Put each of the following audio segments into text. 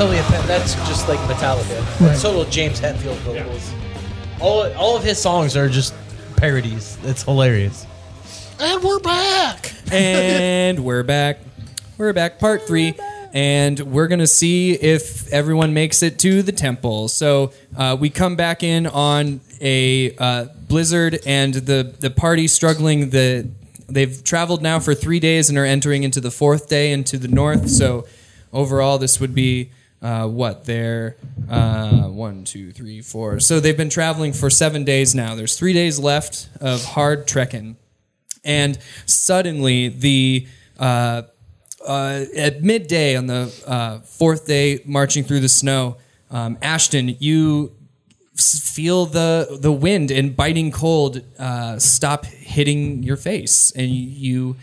totally a pe- that's just like Metallica. That's total James Hetfield vocals. All all of his songs are just parodies. It's hilarious. And we're back. and we're back. We're back, part three. And we're going to see if everyone makes it to the temple. So uh, we come back in on a uh, blizzard, and the, the party struggling. The They've traveled now for three days and are entering into the fourth day into the north. So overall, this would be uh, what? They're uh, one, two, three, four. So they've been traveling for seven days now. There's three days left of hard trekking and suddenly the uh, uh, at midday on the uh, fourth day marching through the snow um, ashton you feel the the wind and biting cold uh, stop hitting your face and you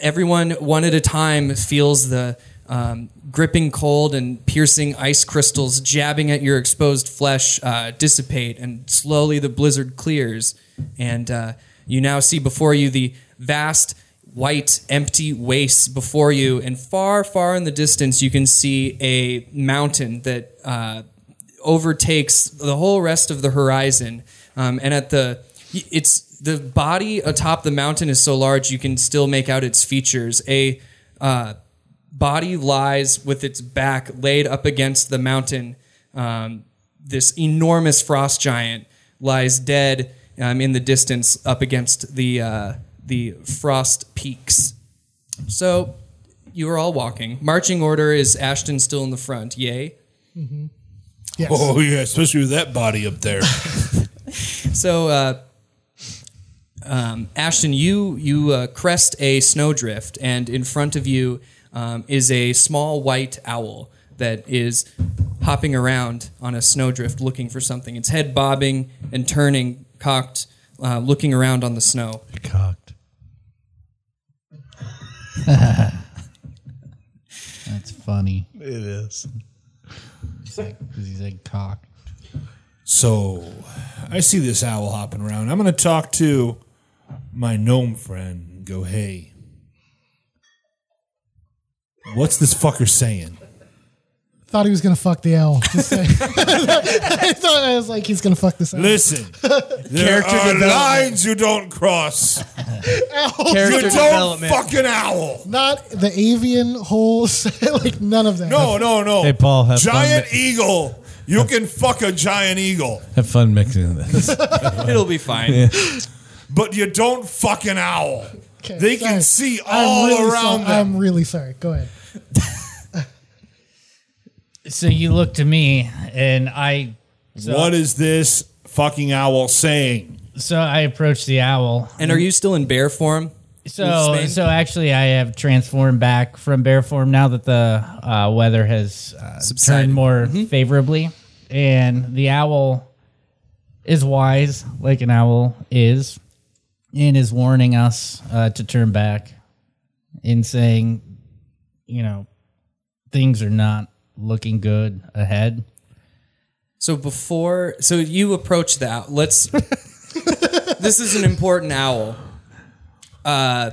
everyone one at a time feels the um, gripping cold and piercing ice crystals jabbing at your exposed flesh uh, dissipate, and slowly the blizzard clears, and uh, you now see before you the vast white empty wastes before you, and far, far in the distance you can see a mountain that uh, overtakes the whole rest of the horizon, um, and at the it's the body atop the mountain is so large you can still make out its features. A uh, body lies with its back laid up against the mountain. Um, this enormous frost giant lies dead um, in the distance up against the uh, the frost peaks. So you are all walking. Marching order is Ashton still in the front. Yay. Yes. Oh yeah, especially with that body up there. So, uh, um, Ashton, you you uh, crest a snowdrift, and in front of you um, is a small white owl that is hopping around on a snowdrift looking for something. Its head bobbing and turning, cocked, uh, looking around on the snow. Cocked. That's funny. It is. He's like, 'cause he's like cock. so I see this owl hopping around. I'm gonna talk to my gnome friend and go, hey. What's this fucker saying? Thought he was gonna fuck the owl. Just saying. I thought I was like, he's gonna fuck this owl. Listen, there Character are development. lines you don't cross. Character You don't development. fucking owl. Not the avian holes, like none of that. No, no, no. Hey, Paul, have fun giant mi- eagle. You can fuck a giant eagle, Have fun mixing this. It'll be fine. but you don't fuck an owl. Okay, They can see all I'm really around so- them. I'm really sorry. Go ahead. So you look to me, and I. So, what is this fucking owl saying? So I approach the owl. And are you still in bear form? So, so actually, I have transformed back from bear form now that the uh, weather has uh, turned more favorably, and the owl is wise, like an owl is, and is warning us uh, to turn back, in saying, you know, things are not looking good ahead. So before, so you approach the owl. Let's. this is an important owl. Uh,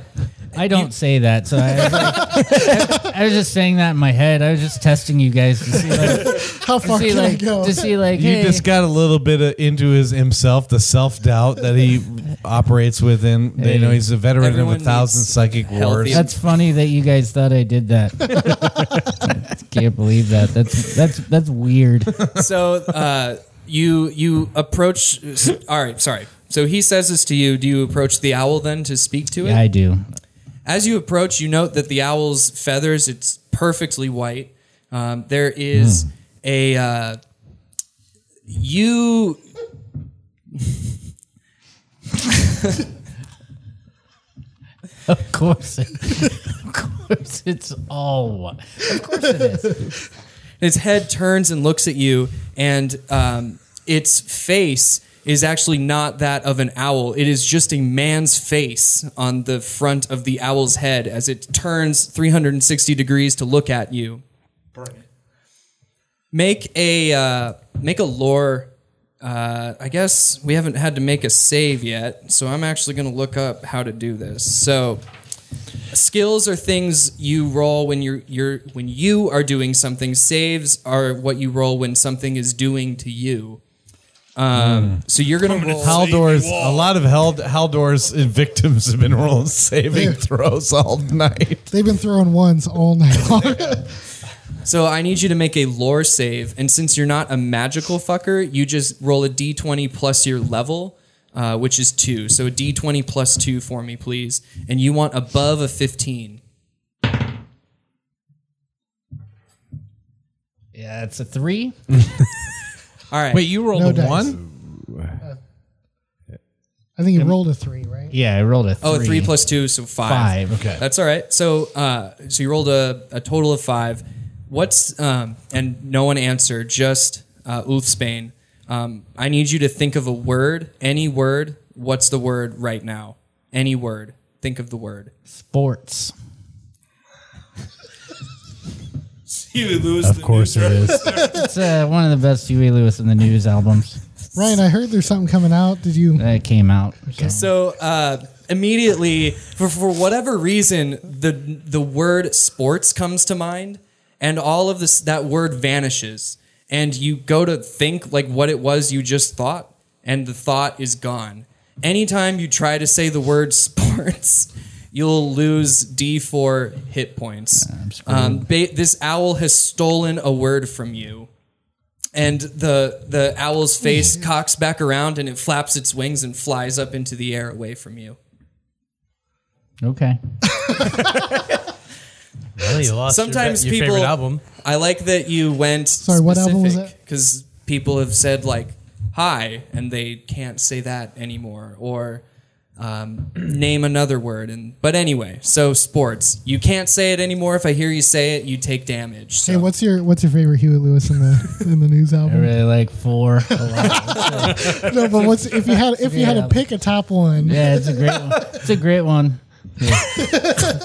I don't say that, so I was, like, I, was just saying that in my head. I was just testing you guys to see, like, How far to see, can I like, go? to see, like, You hey, just got a little bit of, into his himself, the self doubt that he operates within. You know, he's a veteran Everyone of a thousand needs psychic healthy- wars. That's funny that you guys thought I did that. I Can't believe that. That's that's that's weird. so uh, you you approach. All right, sorry. So he says this to you. Do you approach the owl then to speak to it? Yeah, I do. As you approach, you note that the owl's feathers it's perfectly white. Um, there is a uh, you. Of course, it, of course, it's all white. Of course, it is. Its head turns and looks at you, and um, its face is actually not that of an owl. It is just a man's face on the front of the owl's head as it turns 360 degrees to look at you. Make a uh, make a lore. Uh, I guess we haven't had to make a save yet, so I'm actually going to look up how to do this. So, skills are things you roll when you're you're when you are doing something. Saves are what you roll when something is doing to you. Um, so you're gonna roll. Haldor's Save you all. a lot of Hal, Haldor's victims have been rolling saving throws all night. They've been throwing ones all night long. So I need you to make a lore save, and since you're not a magical fucker, you just roll a d20 plus your level, uh, which is two. So a d20 plus two for me, please. And you want above a 15. Yeah, it's a three. All right. Wait, you rolled No a dice. one? I think you rolled a three, right? Yeah, I rolled a three. Oh, three plus two, so five. five. Okay. That's all right. So, uh, so you rolled a, a total of five. What's um, and no one answered. Just uh, Ulfsbane. Um, I need you to think of a word, any word. What's the word right now? Any word. Think of the word. Sports. Huey Lewis. Of course it is. It's uh, one of the best Huey Lewis and the News albums Ryan, I heard there's something coming out. Did you? that came out. So uh, immediately, for, for whatever reason, the the word sports comes to mind, and all of this that word vanishes, and you go to think like what it was you just thought, and the thought is gone. Anytime you try to say the word sports, you'll lose D four hit points. Um, ba- this owl has stolen a word from you and the the owl's face cocks back around and it flaps its wings and flies up into the air away from you. Okay. Well, you lost your Sometimes be- your, people favorite album. I like that you went Sorry, what album was that? Because people have said like hi and they can't say that anymore or um, name another word and but anyway so sports you can't say it anymore if I hear you say it you take damage so. Hey, what's your what's your favorite Huey Lewis in the in the news album? I album? really like four a lot. No, but what's if you had if you had to pick a top one? Yeah, it's a great one. It's a great one.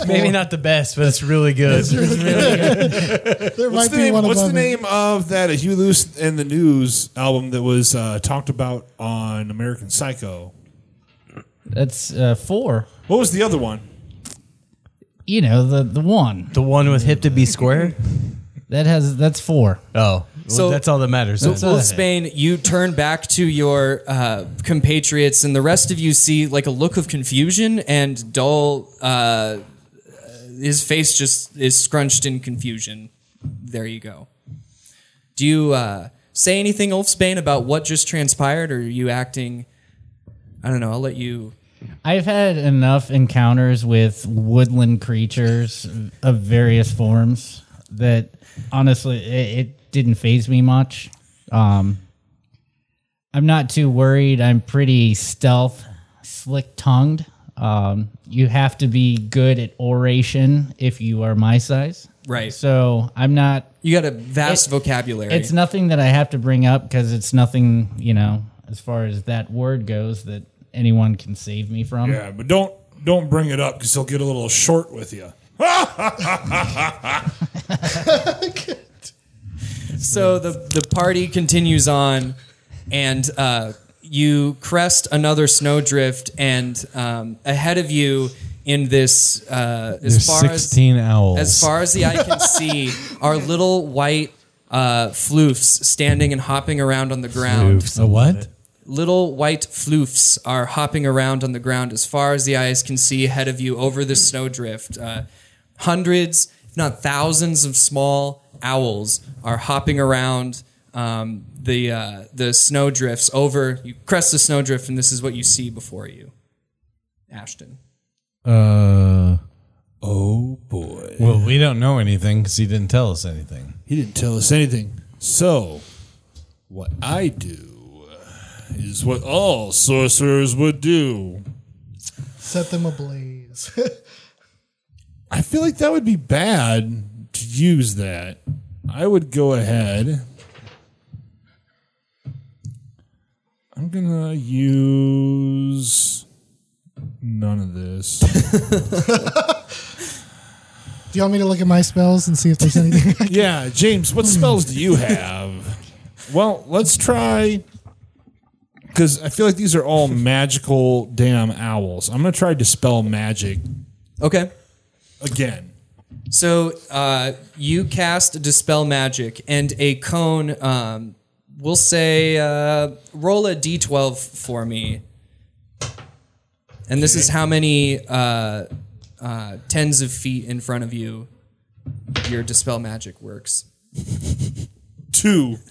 Maybe not the best, but it's really good. There What's might the be name? one What's the above it. name of that Huey Lewis and the News album that was uh, talked about on American Psycho? That's uh, four. What was the other one? You know the the one the one with hip to be square. that has that's four. Oh, So- so that's all that matters. So, then. Wolf Spain, you turn back to your uh, compatriots, and the rest of you see like a look of confusion and dull. Uh, his face just is scrunched in confusion. There you go. Do you uh, say anything, Ulfsbane, about what just transpired, or are you acting? I don't know. I'll let you. I've had enough encounters with woodland creatures of various forms that honestly it, it didn't phase me much. Um, I'm not too worried. I'm pretty stealth, slick tongued. Um, you have to be good at oration if you are my size. Right. So I'm not. You got a vast It- vocabulary. It's nothing that I have to bring up because it's nothing, you know, as far as that word goes that anyone can save me from. Yeah, but don't don't bring it up because he'll get a little short with you. So the the party continues on, and uh, you crest another snowdrift, and um, ahead of you in this, uh, as There's far 16 owls. as as far as the eye can see, are little white uh, floofs standing and hopping around on the ground. A what? Little white floofs are hopping around on the ground as far as the eyes can see ahead of you over the snowdrift. Uh, hundreds, if not thousands, of small owls are hopping around um, the uh, the snowdrifts over. You crest the snowdrift, and this is what you see before you, Ashton. Uh, Oh boy, well, we don't know anything because he didn't tell us anything. he didn't tell us anything. So, what I do is what all sorcerers would do. Set them ablaze. I feel like that would be bad to use that. I would go ahead. I'm gonna use none of this. Do you want me to look at my spells and see if there's anything? yeah, James, what spells do you have? Well, let's try because I feel like these are all magical damn owls. I'm gonna try dispel magic. Okay. again. So uh, you cast dispel magic, and a cone. Um, we'll say uh, roll a d12 for me, and this is how many uh, uh, tens of feet in front of you your dispel magic works. Two.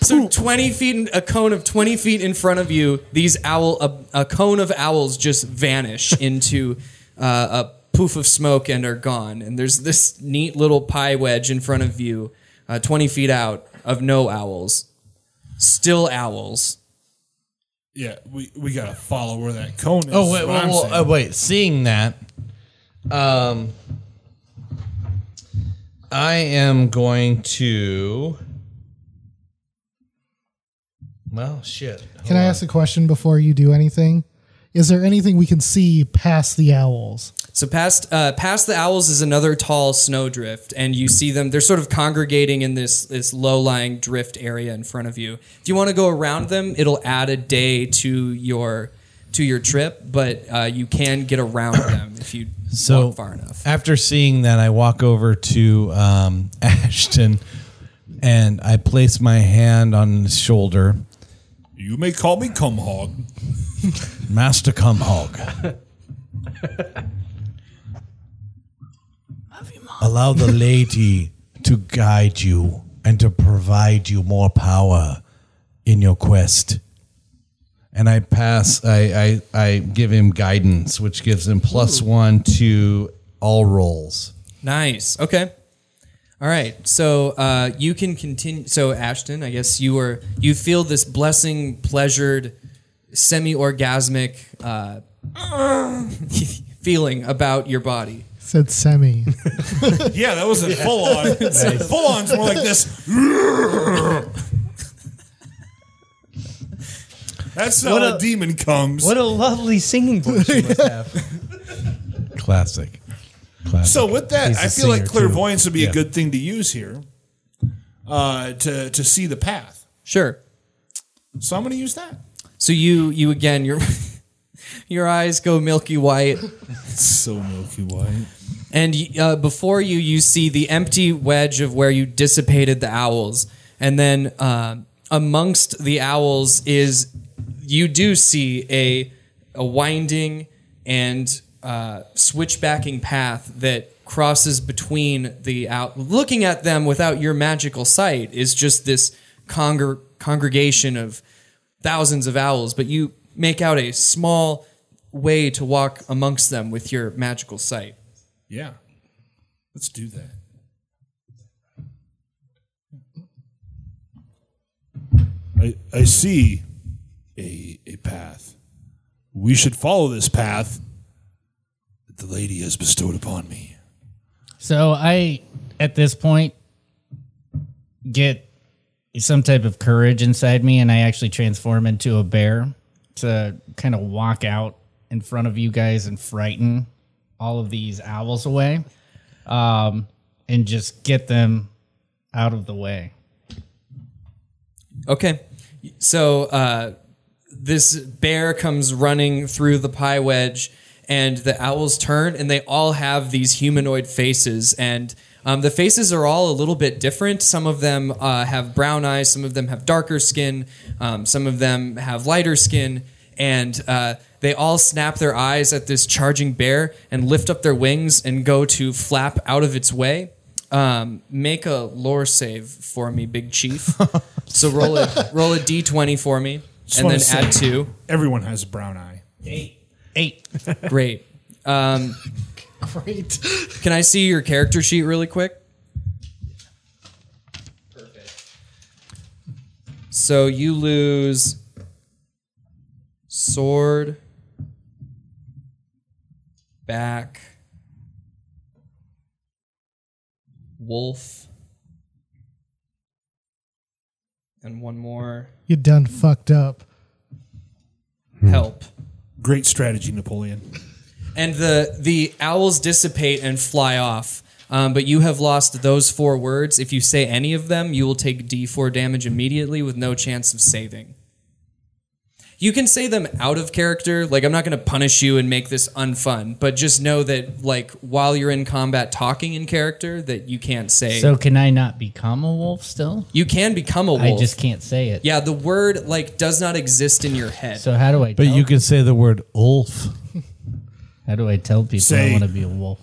So twenty feet, in, a cone of twenty feet in front of you, these owl, a, a cone of owls just vanish into uh, a poof of smoke and are gone. And there's this neat little pie wedge in front of you, uh, twenty feet out of no owls, still owls. Yeah, we, we gotta follow where that cone is. Oh wait, well, well, uh, wait. Seeing that, um, I am going to. Well, shit. Can I ask a question before you do anything? Is there anything we can see past the owls? So past uh, past the owls is another tall snowdrift, and you see them. They're sort of congregating in this this low lying drift area in front of you. If you want to go around them, it'll add a day to your to your trip, but uh, you can get around them if you So walk far enough. after seeing that, I walk over to um, Ashton and I place my hand on his shoulder. You may call me Cumhog. Master Cumhog. Allow the lady to guide you and to provide you more power in your quest. And I pass, I, I, I give him guidance, which gives him plus one to all rolls. Nice. Okay. All right. So uh, you can continue. So Ashton, I guess you are you feel this blessing, pleasured, semi-orgasmic uh, feeling about your body. Said semi. Yeah, that wasn't full on. Full on's more like this. That's how What a, a- demon comes. What a lovely singing voice you must have. Classic. Classic. So with that, He's a I feel like singer, too. clairvoyance would be Yeah. a good thing to use here, uh, to to see the path. Sure. So I'm going to use that. So you you again your your eyes go milky white, So milky white. and uh, before you you see the empty wedge of where you dissipated the owls, and then uh, amongst the owls is you do see a a winding and uh, switchbacking path that crosses between the out. Looking at them without your magical sight is just this congr- congregation of thousands of owls, but you make out a small way to walk amongst them with your magical sight. Yeah. Let's do that. I, I see a, a path. We should follow this path that the lady has bestowed upon me. So I, at this point, get some type of courage inside me, and I actually transform into a bear to kind of walk out in front of you guys and frighten all of these owls away, um, and just get them out of the way. Okay. So uh, this bear comes running through the pie wedge, and the owls turn, and they all have these humanoid faces. And um, the faces are all a little bit different. Some of them uh, have brown eyes, some of them have darker skin, um, some of them have lighter skin. And uh, they all snap their eyes at this charging bear and lift up their wings and go to flap out of its way. Um, make a lore save for me, Big Chief. so roll a roll a d20 for me, and wanna then add say- two. Everyone has a brown eye. Eight. Great. Um, Great. can I see your character sheet really quick? Perfect. So you lose sword, back, wolf, and one more You done fucked up. help. Great strategy, Napoleon. and the the owls dissipate and fly off. Um, but you have lost those four words. If you say any of them, you will take D4 damage immediately with no chance of saving. You can say them out of character. Like, I'm not going to punish you and make this unfun, but just know that, like, while you're in combat talking in character, that you can't say. So can I not become a wolf still? you can become a wolf. I just can't say it. Yeah, the word, like, does not exist in your head. So how do I? But tell, you can say the word Ulf. How do I tell people Say- I want to be a wolf?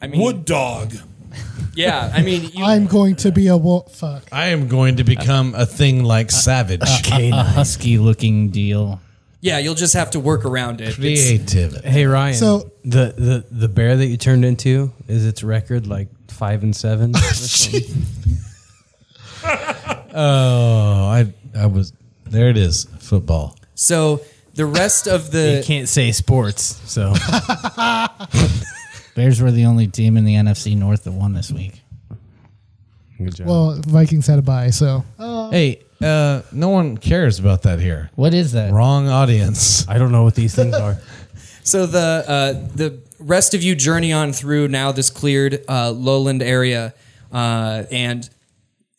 I mean, Wood dog. yeah, I mean, you, I'm going to be a wolf. Fuck. I am going to become a thing like Savage. A husky looking deal. yeah, you'll just have to work around it. It's- Creativity. Hey Ryan. So- the, the the bear that you turned into is its record like five and seven. Oh, oh, I I was there. It is football. So the rest of you the can't say sports, so Bears were the only team in the NFC North that won this week. good job. Well, Vikings had a bye, so Hey, uh, no one cares about that here. What is that? Wrong audience. I don't know what these things are. So the uh, the rest of you journey on through now this cleared uh, lowland area, uh, and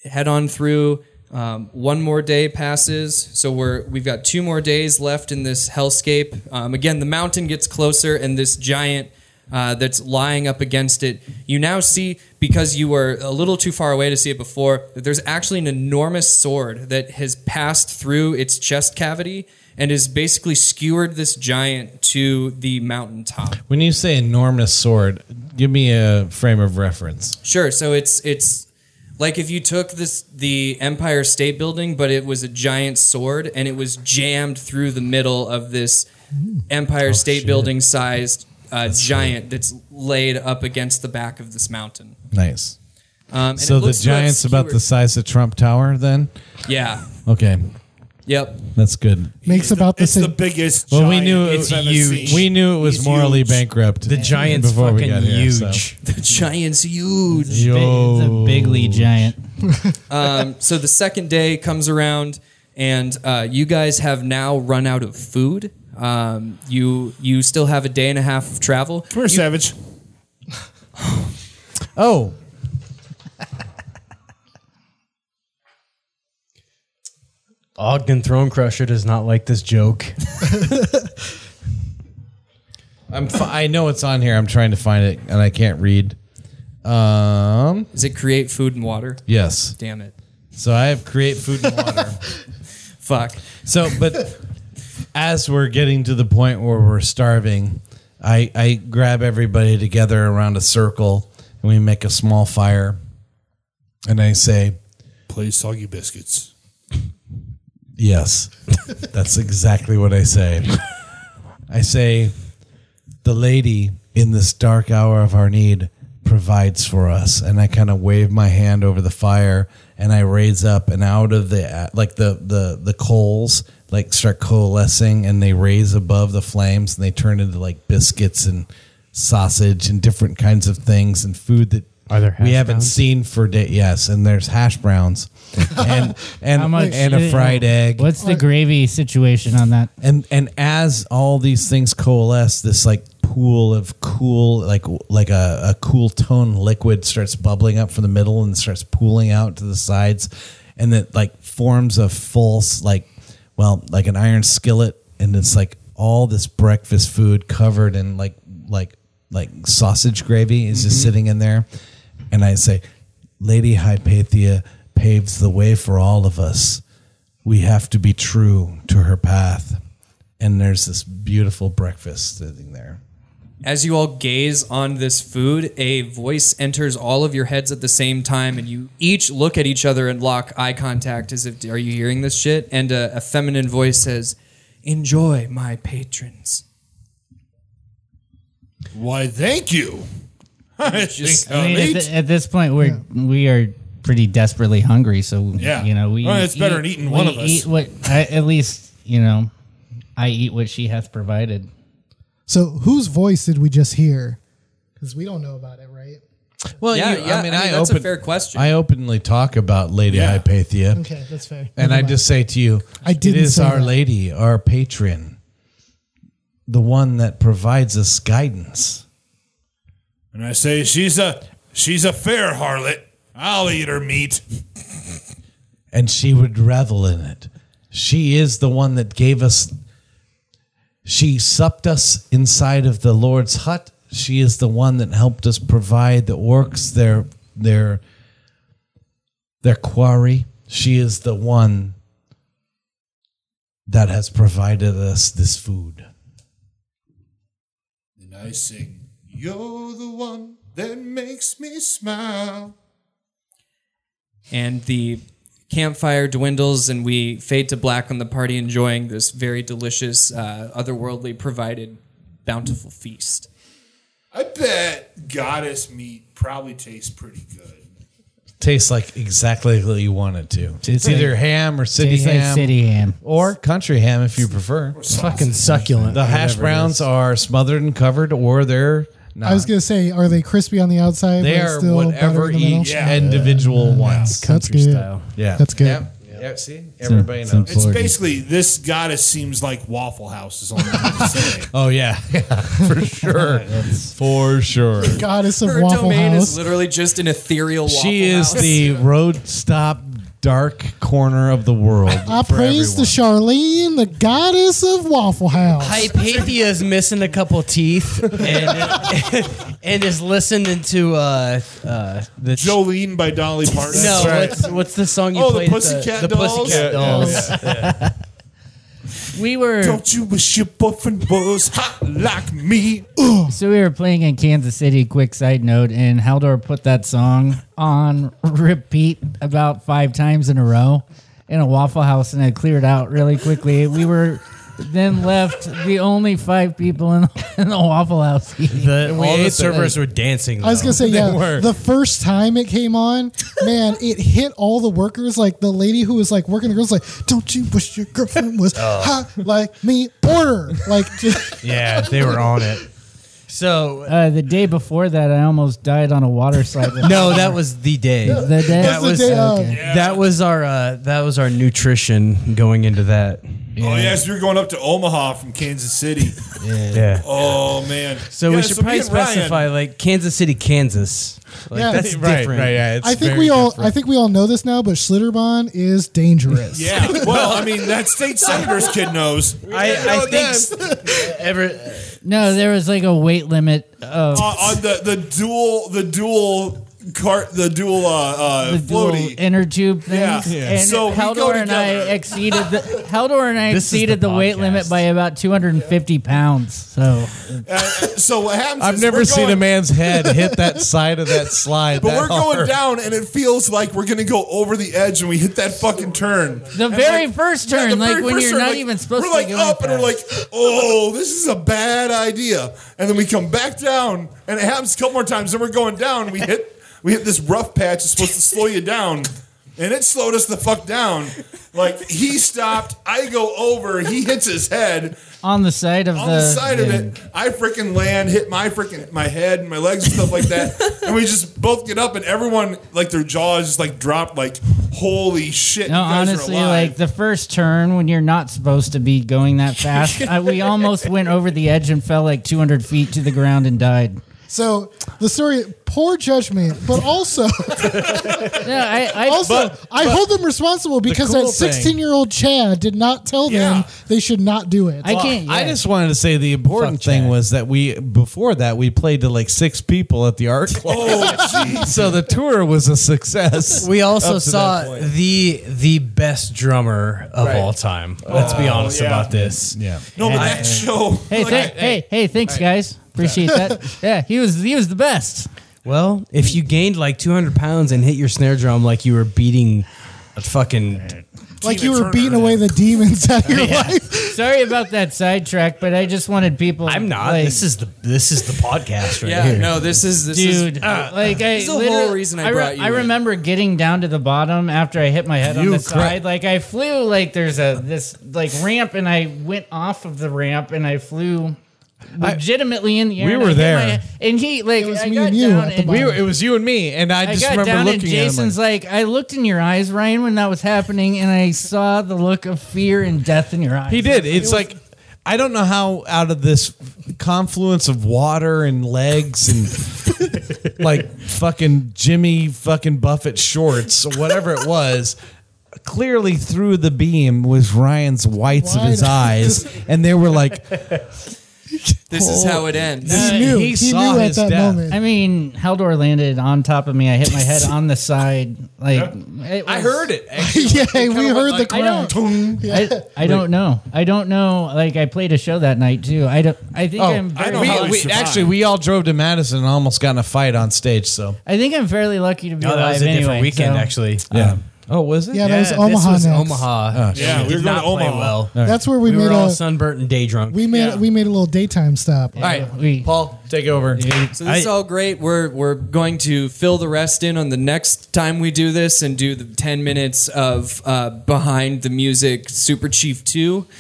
head on through. Um, one more day passes, so we're we've got two more days left in this hellscape. Um, again, the mountain gets closer, and this giant uh, that's lying up against it. You now see because you were a little too far away to see it before that there's actually an enormous sword that has passed through its chest cavity and has basically skewered this giant to the mountaintop. When you say enormous sword, give me a frame of reference. Sure. So it's it's like if you took this the Empire State Building, but it was a giant sword and it was jammed through the middle of this Empire State shit. Building sized uh, giant that's laid up against the back of this mountain. Nice. Um, So the looks to have giant's about the size of Trump Tower. Then yeah. okay, Yep. that's good. makes about the It's the biggest. Well, we knew it's it's ever huge. We knew it was He's morally huge. bankrupt. The giant's before we fucking got here, so. huge. The giant's huge. It's a bigly giant. Um, so the second day comes around, and uh, you guys have now run out of food. Um, you you still have a day and a half of travel. We're savage. Oh, Ogden Throne Crusher does not like this joke. I'm. Fi- I know it's on here. I'm trying to find it, and I can't read. Um. Does it create food and water? Yes. Damn it! So I have create food and water. Fuck. So, but as we're getting to the point where we're starving, I, I grab everybody together around a circle and we make a small fire. And I say, Play soggy biscuits. Yes, that's exactly what I say. I say, the lady in this dark hour of our need provides for us. And I kind of wave my hand over the fire and I raise up and out of the, like the, the, the coals, like start coalescing and they raise above the flames and they turn into like biscuits and sausage and different kinds of things and food that Are there we haven't browns? seen for days. Yes. And there's hash browns and, and, How much? and a fried egg What's the gravy situation on that? and and as all these things coalesce this like pool of cool like like a, a cool tone liquid starts bubbling up from the middle and starts pooling out to the sides. And that like forms a false like well like an iron skillet. And it's like all this breakfast food covered in like like like sausage gravy is just mm-hmm. sitting in there. And i say lady hypatia paves the way for all of us. We have to be true to her path. And there's this beautiful breakfast sitting there. As you all gaze on this food, a voice enters all of your heads at the same time, and you each look at each other and lock eye contact as if, are you hearing this shit? And a, a feminine voice says, Enjoy, my patrons. Why, thank you. I Just- think I I'll mean, at, eat. th- at this point, we're we are pretty desperately hungry. So Yeah. you know, we Well, it's better than eating one of us. Eat what I, at least you know, I eat what she hath provided. So whose voice did we just hear? Because we don't know about it, right? Well, Yeah, you- yeah, I mean, I I, mean, that's a open, fair question. I openly talk about Lady Yeah. Hypatia, Okay, that's fair. and Never I mind. just say to you, I it didn't is say Our that. Lady, our patron, the one that provides us guidance. And I say she's a she's a fair harlot. I'll eat her meat. and she would revel in it. She is the one that gave us. She supped us inside of the Lord's hut. She is the one that helped us provide the orcs their their their quarry. She is the one that has provided us this food. And I sing, You're the one that makes me smile. and the campfire dwindles and we fade to black on the party enjoying this very delicious uh, otherworldly provided bountiful feast I bet goddess meat probably tastes pretty good. Tastes like exactly what you want it to. It's either ham or city Tastes like ham city ham. or country ham if you prefer. Fucking succulent. The hash browns are smothered and covered, or they're not. I was gonna say, are they crispy on the outside? they but are still whatever butter in the each Yeah. individual wants. That's country good. style. Yeah, That's good. Yeah, yeah, see, everybody Some- knows. It's basically this goddess seems like Waffle House is all I have say. Oh yeah, yeah, for sure, for sure. The Goddess of her Waffle domain House. is literally just an ethereal waffle She is house. the road stop dark corner of the world. I for praise the. Charlene, the goddess of Waffle House. Hypatia is missing a couple teeth and, and is listening to uh, uh, the Jolene by Dolly Parton. No, what's, what's the song you Oh, the played? at Pussycat the, Dolls? Pussycat Yeah, Dolls. We were Don't you wish your boyfriend was hot like me? so we were playing in Kansas City. Quick side note, and Haldor put that song on repeat about five times in a row in a Waffle House, and it cleared out really quickly. We were then left the only five people in, in the Waffle House. eating. The, we all the servers were dancing. I was though. gonna say, yeah. were. The first time it came on, man, it hit all the workers. Like the lady who was like working the girls, like, "Don't you wish your girlfriend was oh. hot like me?" Order, like, just, Yeah, they were on it. So Uh, the day before that, I almost died on a water slide. no, that was the day. the day That was day of. okay. that was our uh, that was our nutrition going into that. Oh yes, we were going up to Omaha from Kansas City. Yeah. Oh man. So Yeah, we should me probably and Ryan- specify like Kansas City, Kansas. Like Yeah. that's Right, different. right, yeah. It's I think we all, different. I think we all know this now, but Schlitterbahn is dangerous. Yeah. Well, I mean that state senator's kid knows. I, I think s- ever No, there was like a weight limit of on, on the the dual the dual cart the dual uh, uh the dual inner tube thing. Yeah. Yeah. And So we go Haldor and I exceeded the Haldor and I This is exceeded the the, weight podcast. limit by about 250 pounds. So Uh, so what happens? I've is never we're seen going- a man's head hit that side of that slide. But that we're going hard. down, and it feels like we're gonna go over the edge, and we hit that fucking turn. The And very like- first yeah, turn, the like very when first you're turn, not like, even supposed we're to like be up, and we're like, oh, this is a bad idea. And then we come back down, and it happens a couple more times. Then we're going down. and We hit, we hit this rough patch. It's supposed to slow you down, and it slowed us the fuck down. Like he stopped, I go over, he hits his head on the side of on the, the side of it. I freaking land, hit my freaking my head and my legs and stuff like that, and we just both get up, and everyone like their jaws just like drop, like holy shit! No, honestly, like the first turn when you're not supposed to be going that fast, I, we almost went over the edge and fell like 200 feet to the ground and died. So the story, poor judgment, but also, Yeah, I, I also, I hold them responsible because cool that thing- 16 year old Chad did not tell Yeah. them they should not do it. I can't. I just wanted to say the important Fuck thing Chad. was that we before that we played to like six people at the art club. oh so the tour was a success. we also saw the the best drummer of all time. Let's be oh, honest yeah. about this. yeah. No, but that show. Hey, like, th- hey, hey, thanks, guys. Appreciate that. Yeah, he was he was the best. Well, if you gained like 200 pounds and hit your snare drum like you were beating a fucking like you were beating away the demons out of your life. Sorry about that sidetrack, but I just wanted people. I'm not. like, this is the this is the podcast right yeah here. no this is this dude. Uh, is like I, is the whole literally- reason I re- brought you I in. remember getting down to the bottom after I hit my head on You the cra- side. Like I flew like there's a this like ramp, and I went off of the ramp, and I flew. Legitimately in the air. We were there. my and he like was I me and you at the and We were, it was you and me, and I I just got remember down looking and Jason's at him. like, I looked in your eyes, Ryan, when that was happening, and I saw the look of fear and death in your eyes. He did. It's like I don't know how out of this confluence of water and legs and like fucking Jimmy fucking Buffett shorts or whatever it was clearly through the beam was Ryan's whites of his eyes, and they were like, This is how it ends. He knew. he He, saw knew at his that death. moment. I mean, Haldor landed on top of me. I hit my head on the side. Like it I was- heard it. yeah, we heard the I crack. don't- Yeah. I, I don't know. I don't know. Like I played a show that night too. I don't. I think Oh, I'm. I Very, know We, he we- survived. actually, we all drove to Madison and almost got in a fight on stage. So I think I'm fairly lucky to be No, that alive was a different anyway. weekend, so- actually. yeah. Um, oh, was it? Yeah, that was this Omaha was next. Omaha. Yeah, we were Did going not to play Omaha. well. That's where we, We made were all a sunburnt and day drunk. we made Yeah. we made a little daytime stop. All right, We- Paul, take over. So this is all great. We're we're going to fill the rest in on the next time we do this and do the ten minutes of uh, behind the music Super Chief Two.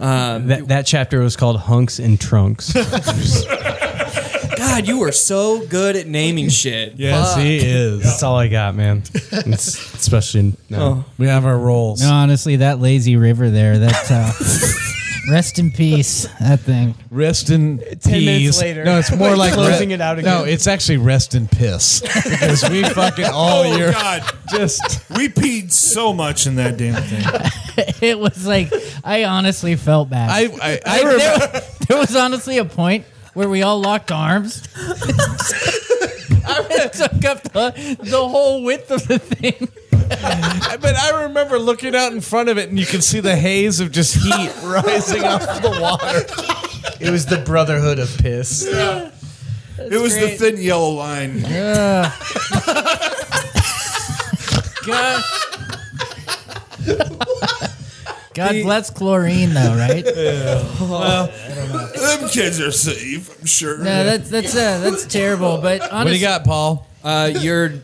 Um, that, that chapter was called Hunks and Trunks. God, you are so good at naming shit. Yes, Fuck. he is. That's all I got, man. It's, especially in, no. We have our roles. No, honestly, that lazy river there. That uh, rest in peace. That thing. Rest in Ten minutes peace. later. No, it's more like Closing re- it out No, again. it's actually rest in piss because we fucking all Oh, year God. just We peed so much in that damn thing. It was like I honestly felt bad. I I, I Like, remember. there, there was honestly a point where we all locked arms. I took up the, the whole width of the thing. But I remember looking out in front of it, and you can see the haze of just heat rising off the water. It was the Brotherhood of Piss. it was the thin yellow line. God. God bless chlorine, though, right? Well, Them kids are safe, I'm sure. No, that's that's uh, that's terrible. But honestly, What do you got, Paul? Uh, your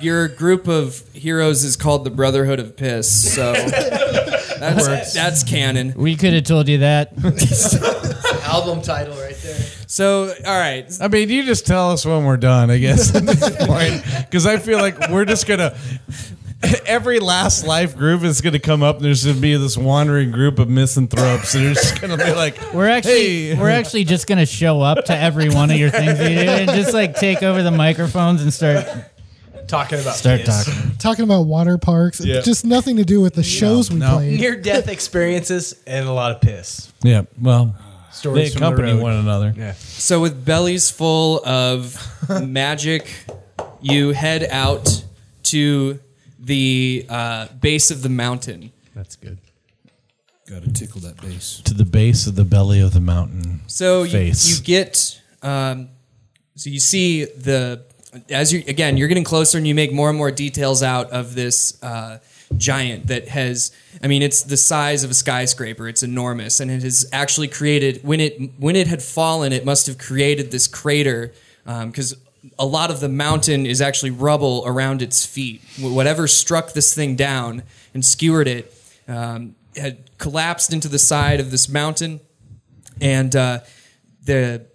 your group of heroes is called the Brotherhood of Piss. So that's that's canon. we could have told you that. Album title right there. So all right, I mean, you just tell us when we're done, I guess, at this point. Because I feel like we're just going to. Every last life group is going to come up. And there's going to be this wandering group of misanthropes. And they're just going to be like, We're actually Hey. we're actually just gonna show up to every one of your things you do and just like take over the microphones and start Talking about start piss. talking. Talking about water parks, Yeah. just nothing to do with the shows we no. played. Near death experiences and a lot of piss. yeah, well, they Stories from the accompany road. one another. Yeah. So with bellies full of magic, you head out to the uh, base of the mountain. That's good. Got to tickle that base. To the base of the belly of the mountain. So you, Face. you get, um, so you see the as you again you're getting closer and you make more and more details out of this uh, giant that has. I mean, it's the size of a skyscraper. It's enormous, and it has actually created when it when it had fallen, it must have created this crater because. A lot of the mountain is actually rubble around its feet. Whatever struck this thing down and skewered it um, had collapsed into the side of this mountain, and uh, the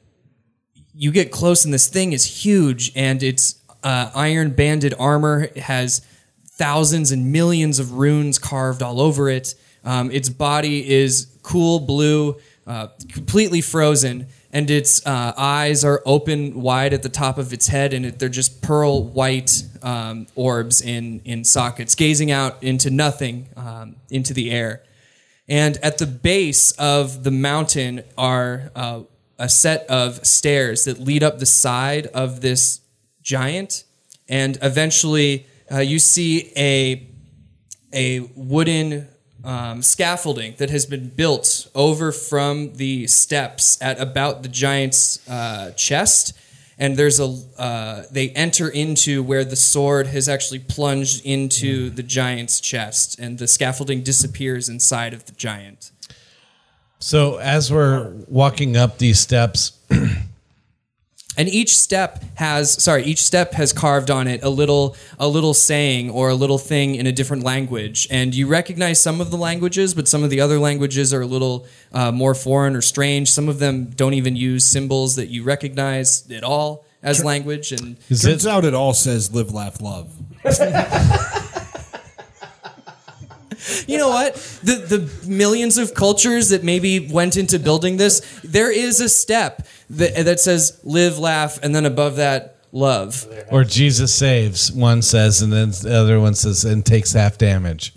you get close and this thing is huge and its uh, iron banded armor. Has thousands and millions of runes carved all over it. Um, its body is cool blue uh, completely frozen and its uh, eyes are open wide at the top of its head and it, they're just pearl white um, orbs in, in sockets gazing out into nothing um, into the air and at the base of the mountain are uh, a set of stairs that lead up the side of this giant. And eventually, uh, you see a, a wooden um, scaffolding that has been built over from the steps at about the giant's uh, chest. And there's a uh, they enter into where the sword has actually plunged into the giant's chest, and the scaffolding disappears inside of the giant. So as we're walking up these steps, and each step has sorry each step has carved on it a little a little saying or a little thing in a different language. And you recognize some of the languages but some of the other languages are a little uh, more foreign or strange. Some of them don't even use symbols that you recognize at all as language. And is Turns it out it all says live, laugh, love. you know what? The the millions of cultures that maybe went into building this there is a step that, that says live laugh and then above that love. Or Jesus saves, one says, and then the other one says, and takes half damage.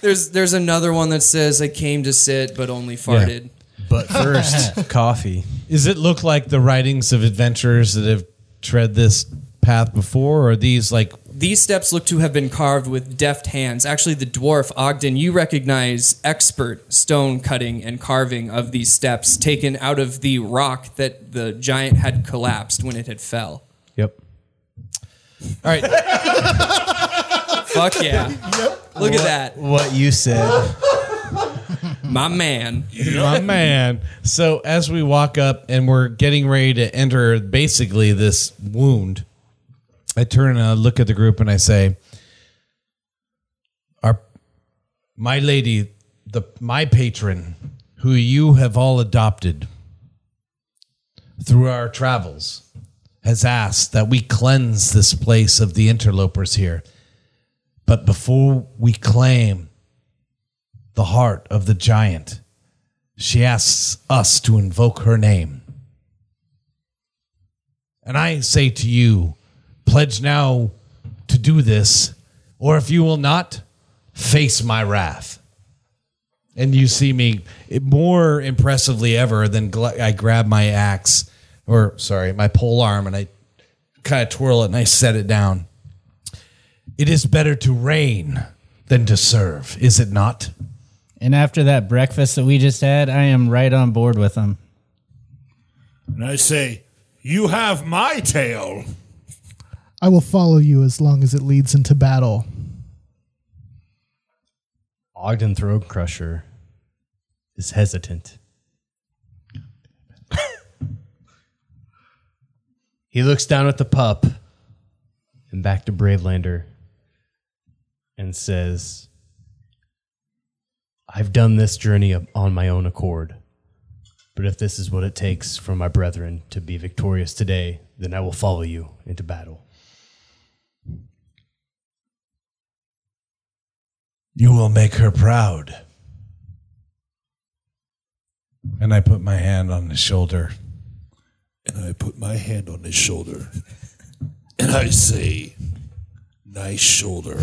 There's there's another one that says I came to sit but only farted. But first, coffee. Does it look like the writings of adventurers that have tread this path before, or are these like These steps look to have been carved with deft hands. Actually, the dwarf Ogden, you recognize expert stone cutting and carving of these steps taken out of the rock that the giant had collapsed when it had fell. Yep. all right? Fuck yeah. Look at that. What you said. My man. My man. So as we walk up and we're getting ready to enter basically this wound, I turn and I look at the group and I say, "Our, my lady, the my patron, who you have all adopted through our travels, has asked that we cleanse this place of the interlopers here. But before we claim the heart of the giant, she asks us to invoke her name. And I say to you, pledge now to do this, or if you will not, face my wrath. And you see me more impressively ever than gl- I grab my axe, or sorry, my pole arm, and I kind of twirl it and I set it down. It is better to reign than to serve, is it not? And after that breakfast that we just had, I am right on board with them. And I say, You have my tail. I will follow you as long as it leads into battle. Ogden Throat Crusher is hesitant. he looks down at the pup and back to Bravelander and says, I've done this journey on my own accord. But if this is what it takes for my brethren to be victorious today, then I will follow you into battle. You will make her proud. And I put my hand on his shoulder. And I put my hand on his shoulder. And I say, Nice shoulder.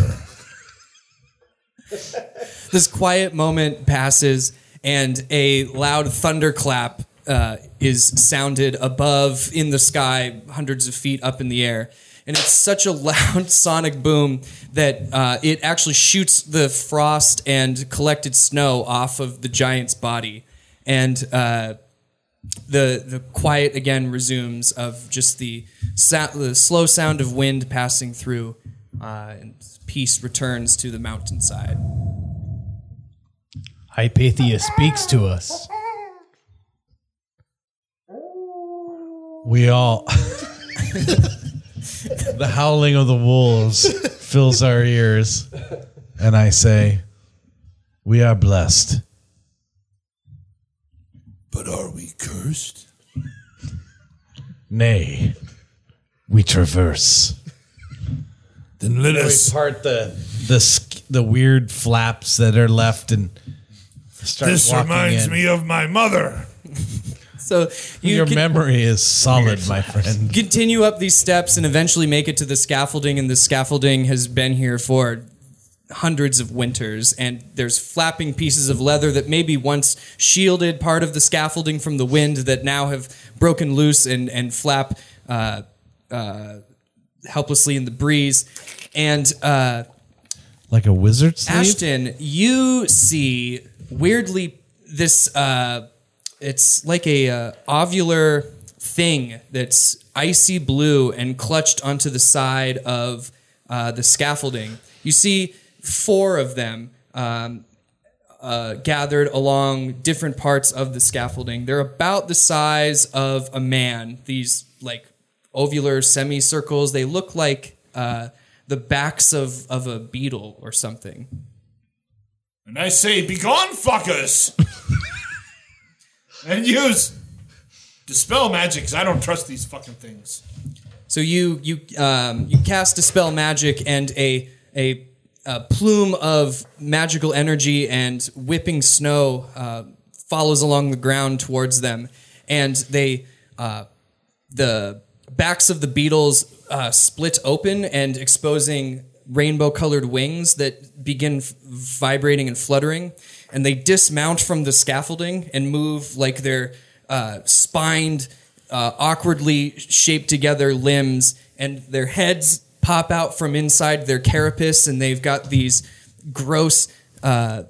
This quiet moment passes, and a loud thunderclap uh, is sounded above in the sky, hundreds of feet up in the air. And it's such a loud sonic boom that uh, it actually shoots the frost and collected snow off of the giant's body. And uh, the the quiet again resumes of just the sa- the slow sound of wind passing through, uh, and peace returns to the mountainside. Hypatia speaks to us. We all. the howling of the wolves fills our ears. And I say, We are blessed. But are we cursed? Nay, we traverse. Then let We us. part the the the weird flaps that are left and start This reminds in. me of my mother. So you Your con- memory is solid, my friend. continue up these steps and eventually make it to the scaffolding, and the scaffolding has been here for hundreds of winters and there's flapping pieces of leather that maybe once shielded part of the scaffolding from the wind that now have broken loose and, and flap uh, uh, helplessly in the breeze and uh, Like a wizard sleeve? Ashton, you see weirdly this. Uh, it's like a uh, ovular thing that's icy blue and clutched onto the side of uh, the scaffolding. You see four of them um, uh, gathered along different parts of the scaffolding. They're about the size of a man. These like ovular semicircles. They look like uh, the backs of, of a beetle or something. And I say, Begone, fuckers! and use dispel magic because I don't trust these fucking things. So you you um, you cast dispel magic, and a, a a plume of magical energy and whipping snow uh, follows along the ground towards them, and they uh, the backs of the beetles uh, split open and exposing rainbow colored wings that begin f- vibrating and fluttering. And they dismount from the scaffolding and move like their uh, spined, uh, awkwardly shaped together limbs, and their heads pop out from inside their carapace, and they've got these gross uh,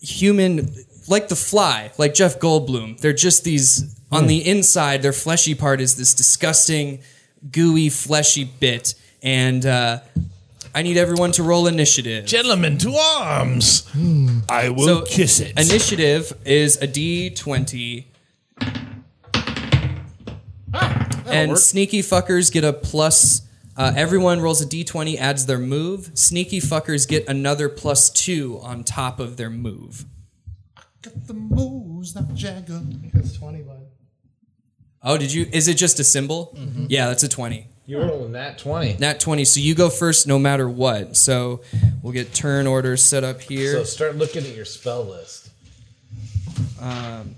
human, like the fly, like Jeff Goldblum. They're just these on the inside. Their fleshy part is this disgusting, gooey, fleshy bit, and uh, I need everyone to roll initiative. Gentlemen, to arms. Hmm. I will So, kiss it. Initiative is a D20. Ah, and sneaky fuckers get a plus. Uh, everyone rolls a D20, adds their move. Sneaky fuckers get another plus two on top of their move. Got the moves, not Jagger. It's 20, bud. Oh, did you? Is it just a symbol? Mm-hmm. Yeah, that's a 20. You roll rolling that 20. Nat 20. So you go first no matter what. So we'll get turn orders set up here. So start looking at your spell list. Um,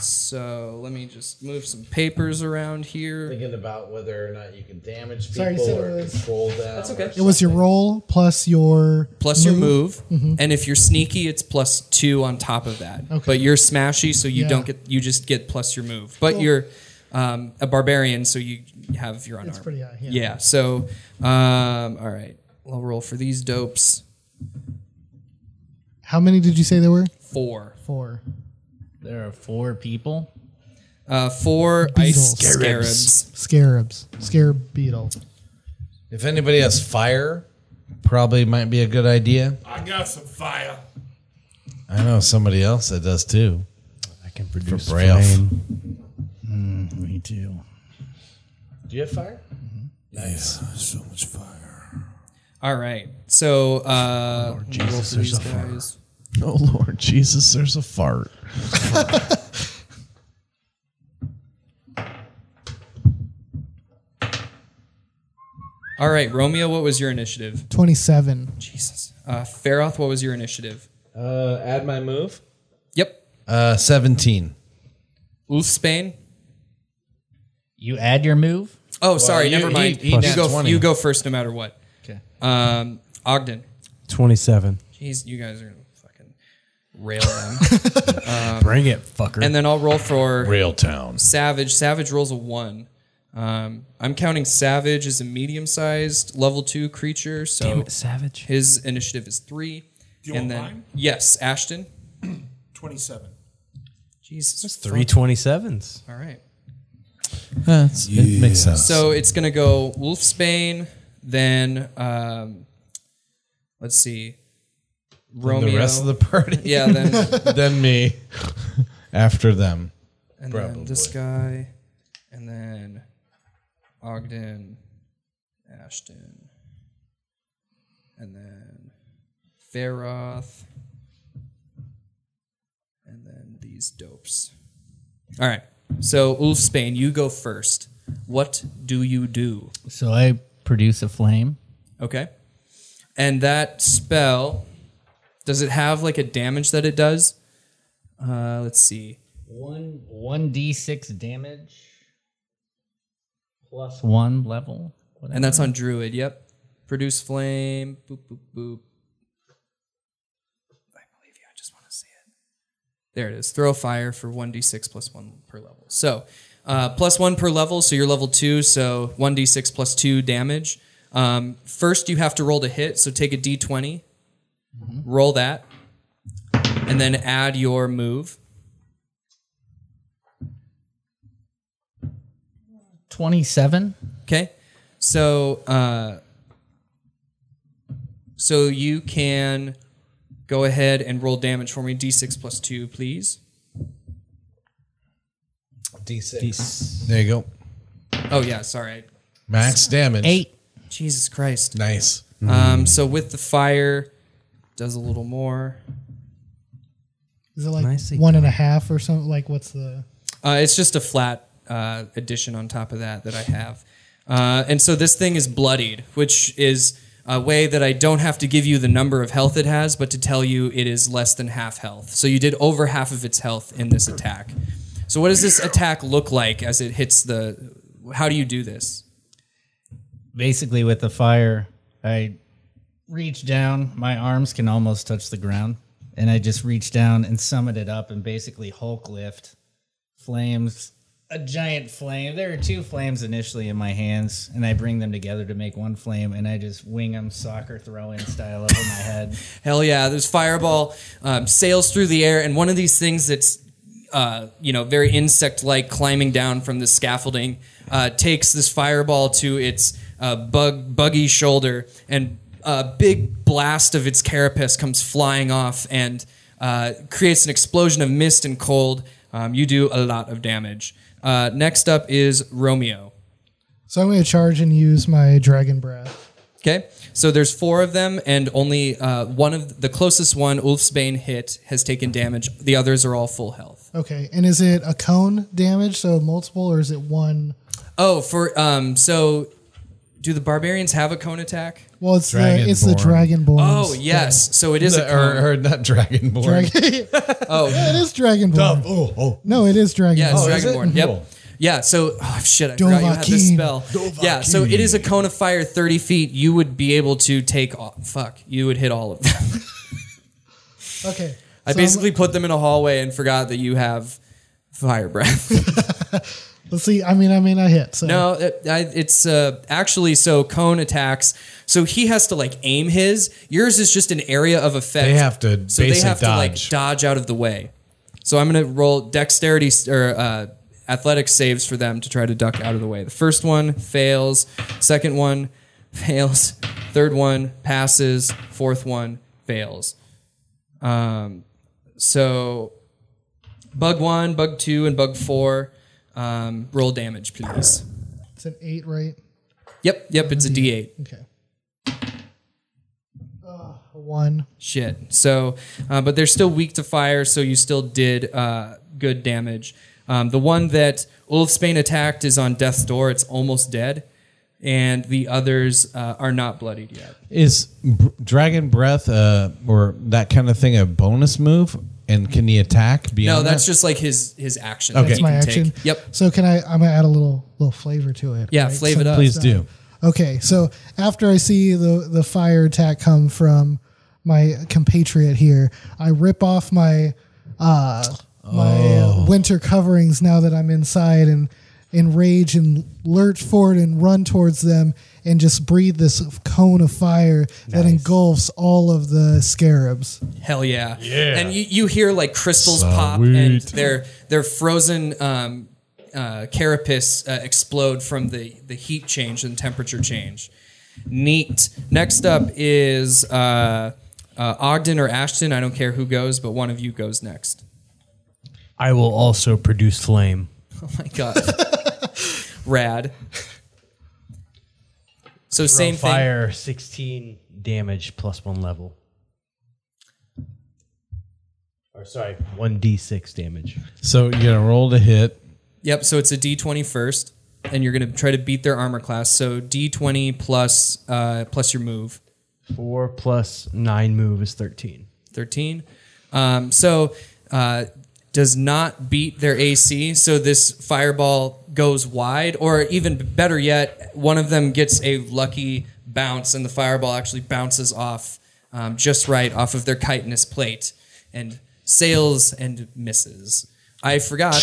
So let me just move some papers around here. Thinking about whether or not you can damage people Sorry, you said or it was- control them. That's okay. It was your roll plus your plus your move, and if you're sneaky, it's plus two on top of that. Okay. But you're smashy, so you Yeah. don't get you just get plus your move. But you're um, a barbarian, so you have your unarmed. It's pretty high, yeah. Yeah. So um, all right, I'll roll for these dopes. How many did you say there were? Four. Four. There are four people. Uh, four ice Beetles. scarabs. Scarabs. Scarab beetle. If anybody has fire, probably might be a good idea. I got some fire. I know somebody else that does too. I can produce Braille. flame. Me too. Do you have fire? Nice. So much fire. All right. So uh, roll Jesus, there's these a fart. Oh Lord Jesus, there's a fart. All right, Romeo, what was your initiative? 27. Jesus. Uh, Feroth, what was your initiative? Uh, add my move. Yep. Uh, seventeen. Ulfsbane. You add your move. Oh, sorry, you- never mind. he you go. 20. You go first, no matter what. Okay. Um, Ogden. 27. Jeez, you guys are gonna fucking rail them. Bring it, fucker. and then I'll roll for Rail Town. Savage. Savage rolls a one. Um, I'm counting Savage as a medium-sized level two creature, so Savage. his initiative is three. Do you and want then mine? yes, Ashton. 27. Jesus. Three 27s. All right. It makes sense. So it's gonna go Ulfsbane, then um, let's see, Romeo. the rest of the party. yeah, then then me. After them. and then this guy, and then Ogden, Ashton, and then Feroth, and then these dopes. All right. So Ulfsbane, you go first. What do you do? So I produce a flame. Okay. And that spell, does it have like a damage that it does? Uh, let's see. One one d six damage plus one level. Whatever. And that's on Druid. Yep. Produce flame. Boop, boop, boop. I believe you. I just want to see it. There it is. Throw fire for 1d6 plus 1 per level. So, uh, plus 1 per level. So you're level 2. So 1d6 plus 2 damage. Um, first, you have to roll to hit. So take a d20. Roll that. And then add your move. twenty seven. Okay. So uh so you can go ahead and roll damage for me. D6 plus two, please. D6. There you go. Oh yeah, sorry. Max damage. Eight. Jesus Christ. Nice. Um so with the fire, does a little more. Is it like Nicely one and a half or something? Like, what's the. Uh, it's just a flat uh, addition on top of that that I have. Uh, and so this thing is bloodied, which is a way that I don't have to give you the number of health it has, but to tell you it is less than half health. So you did over half of its health in this attack. So what does this attack look like as it hits the? How do you do this? basically with the fire, I reach down. My arms can almost touch the ground, and I just reach down and summon it up and basically Hulk lift flames. A giant flame. There are two flames initially in my hands, and I bring them together to make one flame, and I just wing them soccer throwing style over my head. Hell yeah! There's fireball um, sails through the air, and one of these things that's uh, you know very insect-like climbing down from the scaffolding uh, takes this fireball to its uh, bug buggy shoulder, and a big blast of its carapace comes flying off and uh, creates an explosion of mist and cold. Um, you do a lot of damage. Uh, next up is Romeo. So I'm going to charge and use my dragon breath. Okay, so there's four of them, and only uh, one of the closest one, Ulfsbane hit, has taken damage. The others are all full health. Okay, and is it a cone damage, so multiple, or is it one? Oh, for um, so do the barbarians have a cone attack? Well, it's the it's the dragonborn. Oh yes, so it is a cone. or, or not dragonborn. Dragon. oh yeah, it is dragonborn. Oh, oh. No, it is dragonborn. yeah, it's Oh, is it? dragonborn. Yep. Cool. Yeah, so oh shit, I forgot you had this Dovahkiin. spell. Yeah, so it is a cone of fire, thirty feet. You would be able to take. all- Fuck, you would hit all of them. Okay. I So basically put them in a hallway and forgot that you have fire breath. Let's see. I mean, I mean, I hit. So No, it, I, it's uh, actually so cone attacks. So he has to like aim his. Yours is just an area of effect. They have to So they basic have to like dodge. dodge out of the way. So I'm gonna roll dexterity s- or uh, athletic saves for them to try to duck out of the way. The first one fails. Second one fails. Third one passes. Fourth one fails. Um, so bug one, bug two, and bug four. Um, roll damage, please. it's an eight, right? Yep, yep, it's a D8. Okay. Uh, one. Shit. So, uh, but they're still weak to fire, so you still did uh, good damage. Um, the one that Ulfsbane attacked is on death's door. It's almost dead. And the others uh, are not bloodied yet. Is b- dragon breath uh, or that kind of thing a bonus move? And can he attack No, beyond? that's that? just like his his action. Okay. that That's he my can action. Take. Yep. So can I? I'm gonna add a little little flavor to it. Yeah, right? flave it up. Please do. Okay, so after I see the the fire attack come from my compatriot here, I rip off my uh my Oh. uh, winter coverings now that I'm inside and enrage and lurch forward and run towards them and just breathe this cone of fire that engulfs all of the scarabs. Hell yeah. Yeah. And you, you hear like crystals pop and their their frozen um, uh, carapace uh, explode from the, the heat change and temperature change. Neat. Next up is uh, uh, Ogden or Ashton. I don't care who goes, but one of you goes next. I will also produce flame. Oh my god. Rad. So same thing. fire, 16 damage plus one level. Or sorry, 1d6 damage. So you're gonna roll to hit. Yep. So it's a D20 first, and you're gonna try to beat their armor class. So D20 plus uh, plus your move. 4 plus 9 move is 13. 13. Um, so uh, does not beat their AC. So this fireball goes wide, or even better yet, one of them gets a lucky bounce, and the fireball actually bounces off um, just right off of their chitinous plate and sails and misses. I forgot.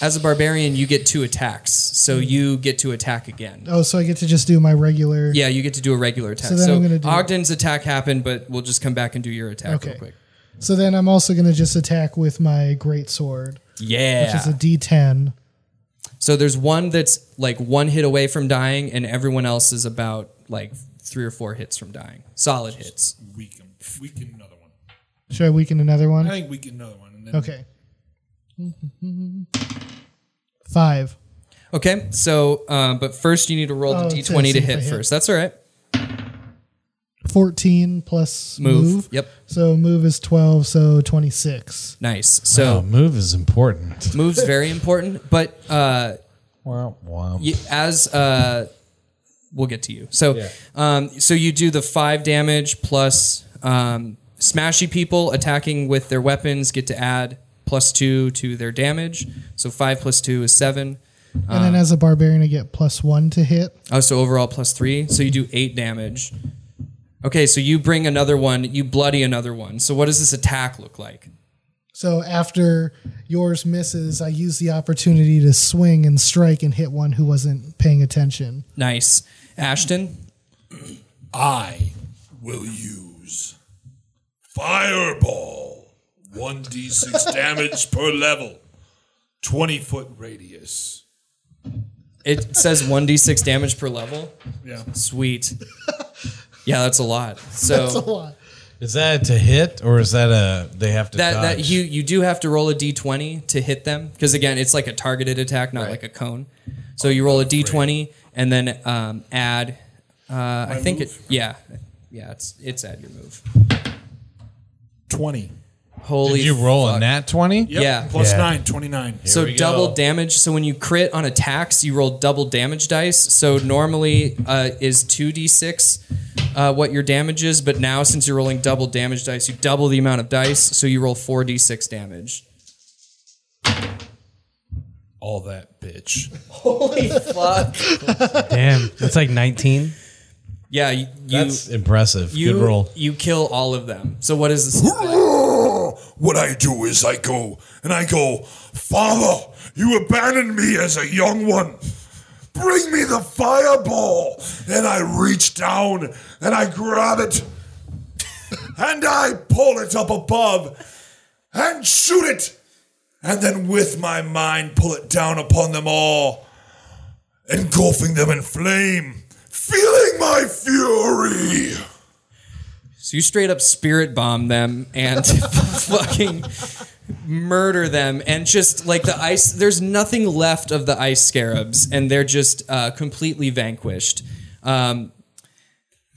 As a barbarian, you get two attacks, so you get to attack again. Oh, so I get to just do my regular. Yeah, you get to do a regular attack. So So, I'm gonna do- Ogden's attack happened, but we'll just come back and do your attack Okay. real quick. So then I'm also going to just attack with my great sword, Yeah. which is a D10. So there's one that's like one hit away from dying, and everyone else is about like three or four hits from dying. Solid hits. Weaken, weaken another one. Should I weaken another one? I think weaken another one. And then Okay. Five. Okay, so uh, but first you need to roll Oh, the to d20 to if I hit hit. first. That's all right. 14 plus Move. move. Yep. So move is 12, so 26. Nice. So move is important. move's very important, but uh, Wow, wow. y- as uh, we'll get to you. So um, so you do the five damage plus um, smashy people attacking with their weapons get to add plus two to their damage. So five plus two is seven. And then as a barbarian, I get plus one to hit. Oh, so overall plus three. So you do eight damage. Okay, so you bring another one, you bloody another one. So what does this attack look like? So after yours misses, I use the opportunity to swing and strike and hit one who wasn't paying attention. Nice. Ashton? I will use Fireball. 1d6 damage per level. 20 foot radius. It says 1d6 damage per level. Yeah. Sweet. Yeah, that's a lot. So That's a lot. Is that to hit or is that a they have to that dodge? that you you do have to roll a d20 to hit them because again it's like a targeted attack not like a cone so you roll a d20 and then um, add uh, i think it yeah yeah it's it's add your move 20. Holy Did you roll fuck. a nat twenty? Yep. Yeah. Plus Yeah. 9, 29. so we double go. damage so when you crit on attacks you roll double damage dice so normally uh, is 2d6 uh, what your damage is but now since you're rolling double damage dice you double the amount of dice so you roll 4d6 damage All that bitch. holy fuck Damn, that's like 19. Yeah you, you That's impressive. You, Good roll. You kill all of them. So what is this? What I do is I go and I go, Father, you abandoned me as a young one. Bring me the fireball. And I reach down and I grab it. And I pull it up above and shoot it. And then with my mind pull it down upon them all, engulfing them in flame, feeling my fury. So you straight up spirit bomb them and fucking murder them, and just like the ice. There's nothing left of the ice scarabs, and they're just uh, completely vanquished. Um,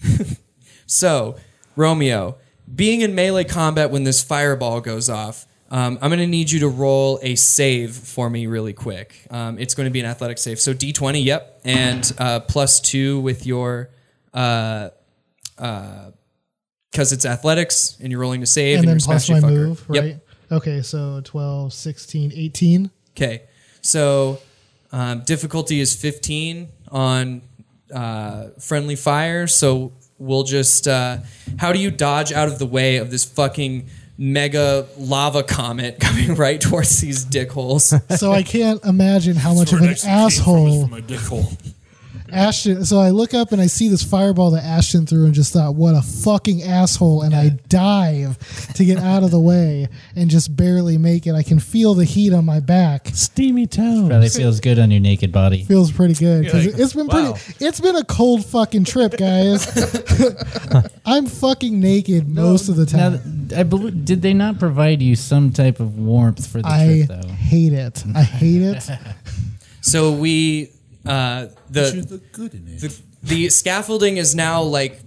so Romeo, being in melee combat when this fireball goes off. Um, I'm going to need you to roll a save for me really quick. Um, it's going to be an athletic save. So D20, yep, and uh, plus two with your uh, because it's athletics and you're rolling to save and and, then you're plus my fucker. move, right? Yep. Okay, so 12, 16, 18. Okay. So um, difficulty is 15 on uh, friendly fire. So we'll just. Uh, how do you dodge out of the way of this fucking mega lava comet coming right towards these dick holes? So I can't imagine how much of an next came from is asshole from my dick hole. Ashton. So I look up and I see this fireball that Ashton threw and just thought, what a fucking asshole. And I dive to get out of the way and just barely make it. I can feel the heat on my back. Steamy town. Probably feels good on your naked body. Feels pretty good because like, it's been wow. pretty. It's been a cold fucking trip, guys. I'm fucking naked most of the Now, time. I believe, did they not provide you some type of warmth for the I trip, though? hate it. I hate it. so we. Uh, the, the good in it. the the scaffolding is now like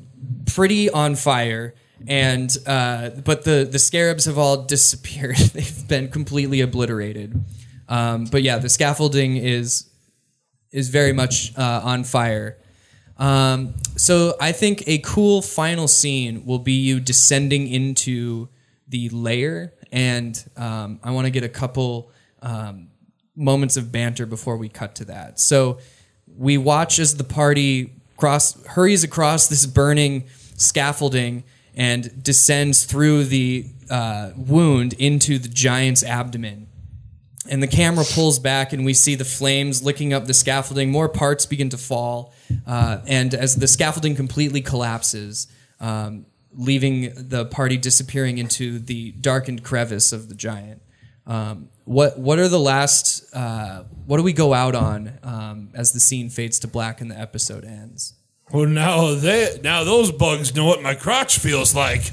pretty on fire and uh, but the the scarabs have all disappeared. They've been completely obliterated. Um, but yeah the scaffolding is is very much uh, on fire. Um, so i think a cool final scene will be you descending into the layer and um, i want to get a couple um, moments of banter before we cut to that. So we watch as the party cross hurries across this burning scaffolding and descends through the uh, wound into the giant's abdomen. And the camera pulls back, and we see the flames licking up the scaffolding. More parts begin to fall, uh, and as the scaffolding completely collapses, um, leaving the party disappearing into the darkened crevice of the giant. Um, what what are the last? Uh, what do we go out on um, as the scene fades to black and the episode ends? Well, now they now those bugs know what my crotch feels like.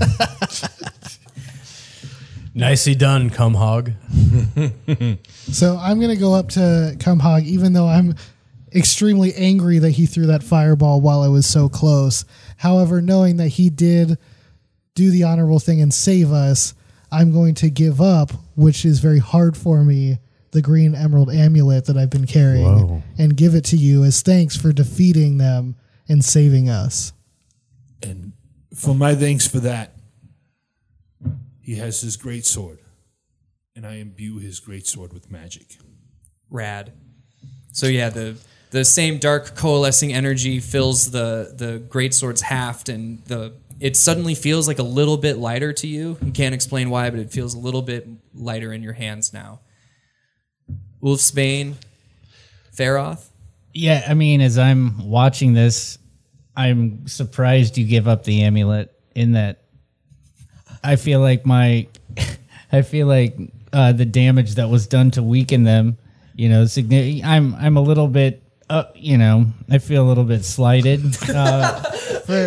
Nicely done, cum hog. So I'm gonna go up to Cumhog, even though I'm extremely angry that he threw that fireball while I was so close. However, knowing that he did do the honorable thing and save us, I'm going to give up, which is very hard for me, the green emerald amulet that I've been carrying, Whoa. and give it to you as thanks for defeating them and saving us. And for my thanks for that, he has his great sword, and I imbue his great sword with magic. Rad. So yeah, the the same dark coalescing energy fills the the great sword's haft, and the it suddenly feels like a little bit lighter to you. You can't explain why, but it feels a little bit lighter in your hands now. Ulfsbane, Feroth. Yeah, I mean, as I'm watching this, I'm surprised you give up the amulet. In that, I feel like my, I feel like uh, the damage that was done to weaken them, you know, signi- I'm I'm a little bit, uh, you know, I feel a little bit slighted uh, for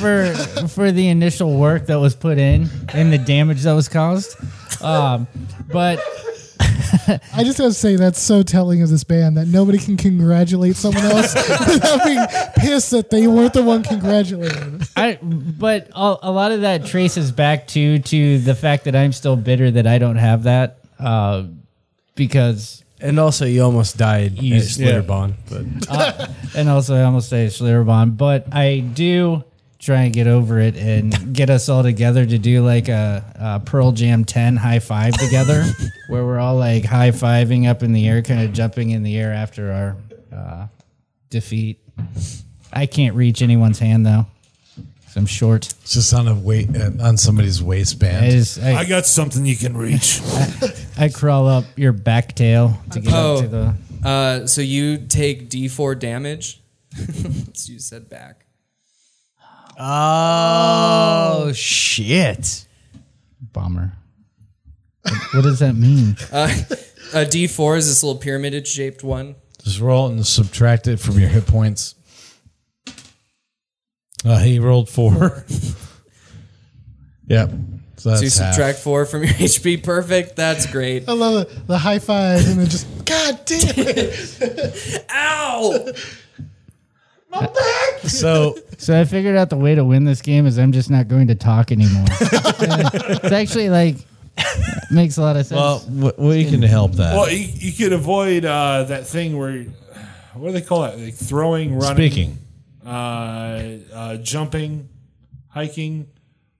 for for the initial work that was put in and the damage that was caused. Um, but I just have to say that's so telling of this band that nobody can congratulate someone else without being pissed that they weren't the one congratulating. I but a, a lot of that traces back to to the fact that I'm still bitter that I don't have that uh, because And also, you almost died You- at Slitterbond. But and also I almost say Schlitterbahn, but I do try and get over it and get us all together to do like a, a Pearl Jam 10 high five together where we're all like high fiving up in the air, kind of jumping in the air after our uh, defeat. I can't reach anyone's hand though. 'cause I'm short. It's just on a weight uh, on somebody's waistband. I just I, I got something you can reach. I crawl up your back tail to get Oh. up to the. Uh, so you take D4 damage. so you said back. Oh shit! Bomber. What, what does that mean? A D4 is this little pyramid shaped one. Just roll it and subtract it from your hit points. Uh, he rolled four. yep. So, that's So you half. subtract four from your HP. Perfect. That's great. I love it. The high five and then just God damn it. Ow! So So I figured out the way to win this game is I'm just not going to talk anymore. it's actually like makes a lot of sense. well, w- we can help that. well, you, you could avoid uh, that thing where, what do they call it? Like throwing, running, Speaking. uh, uh, jumping, hiking.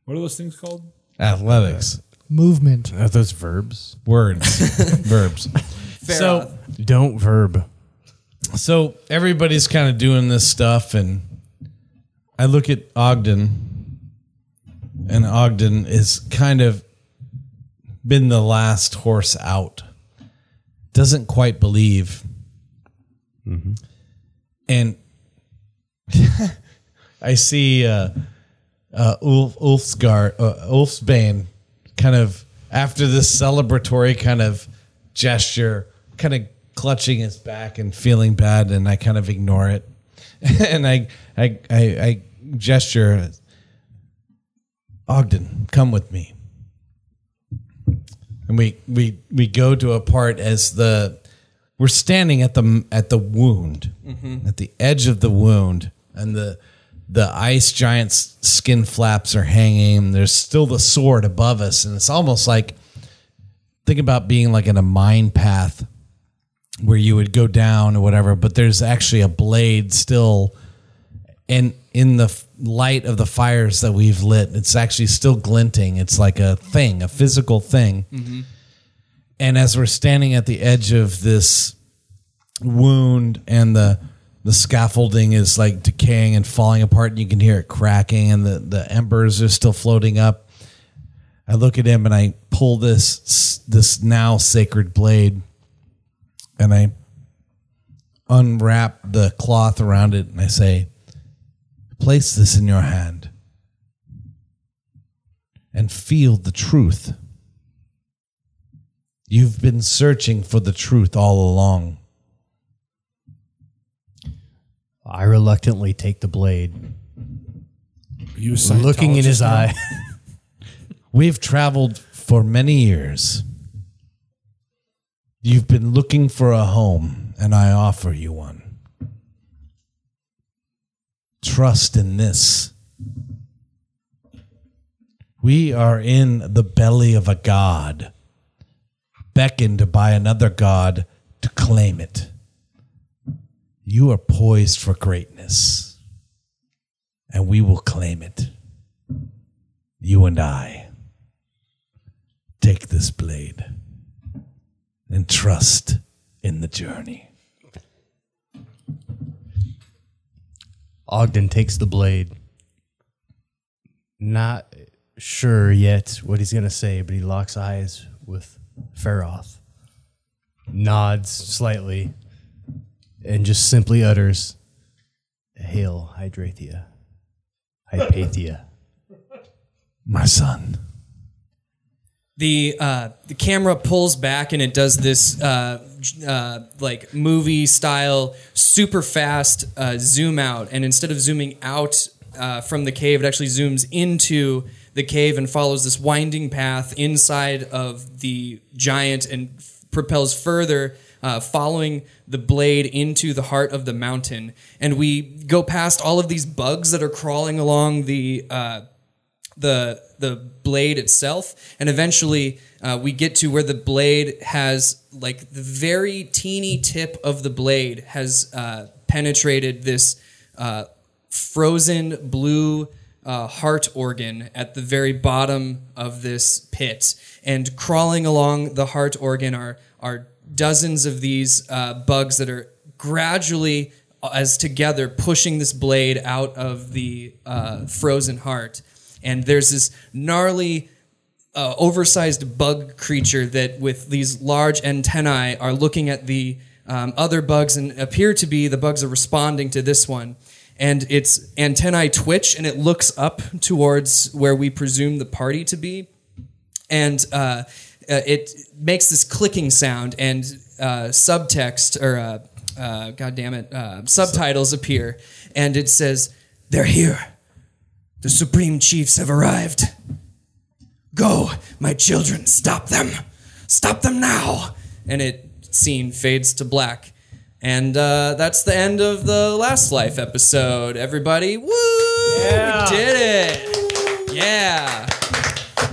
What are those things called? Athletics. Movement. Are those verbs? Words. Verbs. So Don't verb. So everybody's kind of doing this stuff and I look at Ogden and Ogden is kind of been the last horse out. Doesn't quite believe. And I see uh, uh, Ulf, Ulfsgar, uh, Ulfsbane kind of after this celebratory kind of gesture, kind of clutching his back and feeling bad, and I kind of ignore it, and I I I, I gesture, Ogden, come with me, and we we we go to a part as the we're standing at the at the wound, mm-hmm. at the edge of the wound, and the the ice giant's skin flaps are hanging. There's still the sword above us, and it's almost like think about being like in a mine path where you would go down or whatever, but there's actually a blade still, and in the f- light of the fires that we've lit, it's actually still glinting. It's like a thing, a physical thing. Mm-hmm. And as we're standing at the edge of this wound and the the scaffolding is like decaying and falling apart and you can hear it cracking and the, the embers are still floating up. I look at him and I pull this this now sacred blade and I unwrap the cloth around it and I say, Place this in your hand and feel the truth. You've been searching for the truth all along. I reluctantly take the blade, You a looking in his now? eye. We've traveled for many years. You've been looking for a home, and I offer you one. Trust in this. We are in the belly of a god, beckoned by another god to claim it. You are poised for greatness, and we will claim it. You and I. Take this blade and trust in the journey. Ogden takes the blade. Not sure yet what he's going to say, but he locks eyes with Feroth, nods slightly, and just simply utters, Hail, Hydrathia. Hypatia. My son. The uh, the camera pulls back and it does this uh, uh, like movie style super fast uh, zoom out. And instead of zooming out uh, from the cave it actually zooms into the cave and follows this winding path inside of the giant and f- propels further uh, following the blade into the heart of the mountain. And we go past all of these bugs that are crawling along the the the blade itself, and eventually uh, we get to where the blade has like the very teeny tip of the blade has uh, penetrated this uh, frozen blue uh, heart organ at the very bottom of this pit, and crawling along the heart organ are are dozens of these uh, bugs that are gradually as together pushing this blade out of the uh, frozen heart and there's this gnarly uh, oversized bug creature that with these large antennae are looking at the um, other bugs and appear to be the bugs are responding to this one. And its antennae twitch and it looks up towards where we presume the party to be. And uh, uh, it makes this clicking sound and uh, subtext or uh, uh, god damn it subtitles appear. And it says they're here the supreme chiefs have arrived go my children stop them stop them now and it scene fades to black and uh, that's the end of the last life episode everybody woo Yeah. we did it yeah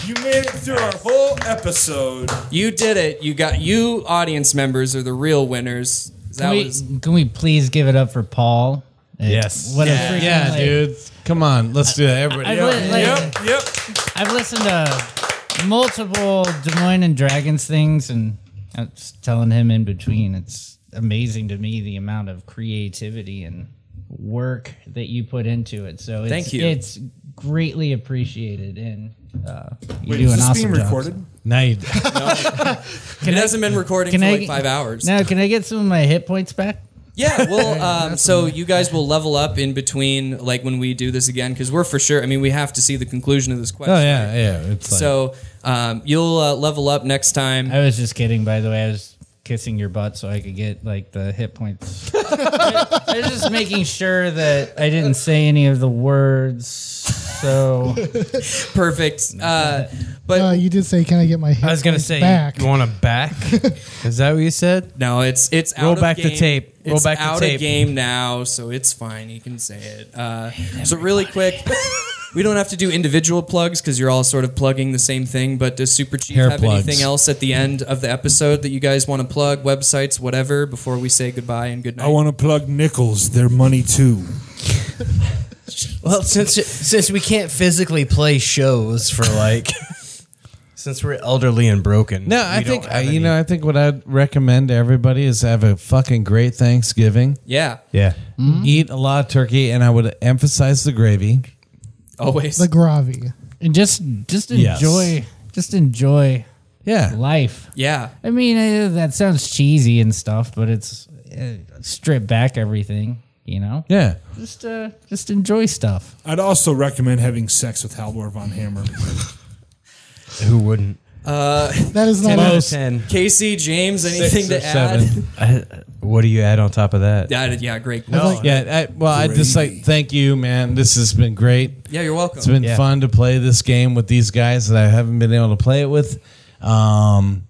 You made it through our whole episode. You did it. You got you audience members are the real winners. That Can we, was can we please give it up for Paul? It- Yes. What Yeah. a freaking Yeah, like- dude. Come on, let's do that. Everybody. I've, Yeah. li- like, Yep, yep. I've listened to multiple Des Moines and Dragons things, and I'm just telling him in between. It's amazing to me the amount of creativity and work that you put into it. So it's, Thank you. It's greatly appreciated, and uh, you Wait, do is an this awesome being job. recorded? Now you, it hasn't been recording can for I like five hours. Now, can I get some of my hit points back? Yeah, well, um, so you guys will level up in between, like when we do this again, because we're for sure. I mean, we have to see the conclusion of this question. oh yeah, yeah. It's like, So um, you'll uh, level up next time. I was just kidding, by the way. I was kissing your butt so I could get like the hit points. I was just making sure that I didn't say any of the words. So Perfect. Uh, but Uh, you did say, "Can I get my?" Hit I was gonna say, back. you want to back? Is that what you said? no, it's it's Roll of back the tape. Roll it's back the out tape. of game now, so it's fine. You can say it. Uh, so really quick. We don't have to do individual plugs because you're all sort of plugging the same thing. But does Super Chief Hair have plugs. anything else at the end of the episode that you guys want to plug? Websites, whatever, before we say goodbye and good night. I want to plug nickels. They're money too. Well, since since we can't physically play shows for like, since we're elderly and broken. no, we I don't think have you any- know. I think what I'd recommend to everybody is have a fucking great Thanksgiving. yeah, Yeah. Eat a lot of turkey, and I would emphasize the gravy. always. the gravy, and just just Yes. enjoy just enjoy Yeah, life. yeah, I mean, uh, that sounds cheesy and stuff, but it's uh, strip back everything. You know, yeah. just uh, just enjoy stuff. I'd also recommend having sex with Halvor von Hammer. Who wouldn't? Uh, That is not. Ten out of ten. Casey, James, anything Six to or add? seven. I, what do you add on top of that? Yeah, yeah, great. No. Yeah, I, well, I just like thank you, man. This has been great. Yeah, you're welcome. It's been Yeah. fun to play this game with these guys that I haven't been able to play it with. Um,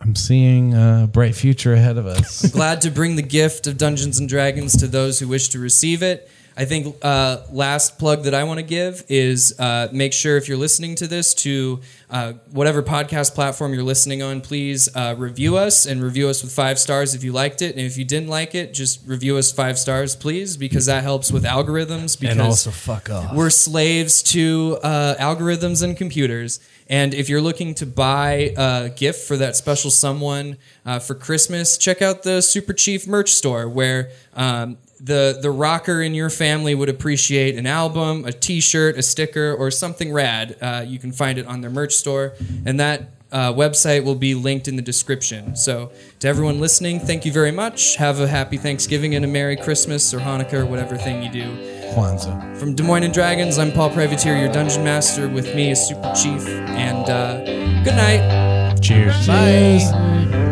I'm seeing a bright future ahead of us. Glad to bring the gift of Dungeons and Dragons to those who wish to receive it. I think uh, last plug that I want to give is uh, make sure if you're listening to this to uh, whatever podcast platform you're listening on, please uh, review us and review us with five stars if you liked it. And if you didn't like it, just review us five stars, please, because that helps with algorithms. Because And also fuck off. we're slaves to uh, algorithms and computers. And if you're looking to buy a gift for that special someone uh, for Christmas, check out the Super Chief merch store where um, the the rocker in your family would appreciate an album, a T-shirt, a sticker, or something rad. Uh, you can find it on their merch store, and that. Uh, website will be linked in the description. So, to everyone listening, thank you very much. Have a happy Thanksgiving and a Merry Christmas or Hanukkah or whatever thing you do. Kwanzaa. From Des Moines and Dragons, I'm Paul Privateer, your dungeon master. With me is Super Chief, and uh, good night. Cheers. Cheers.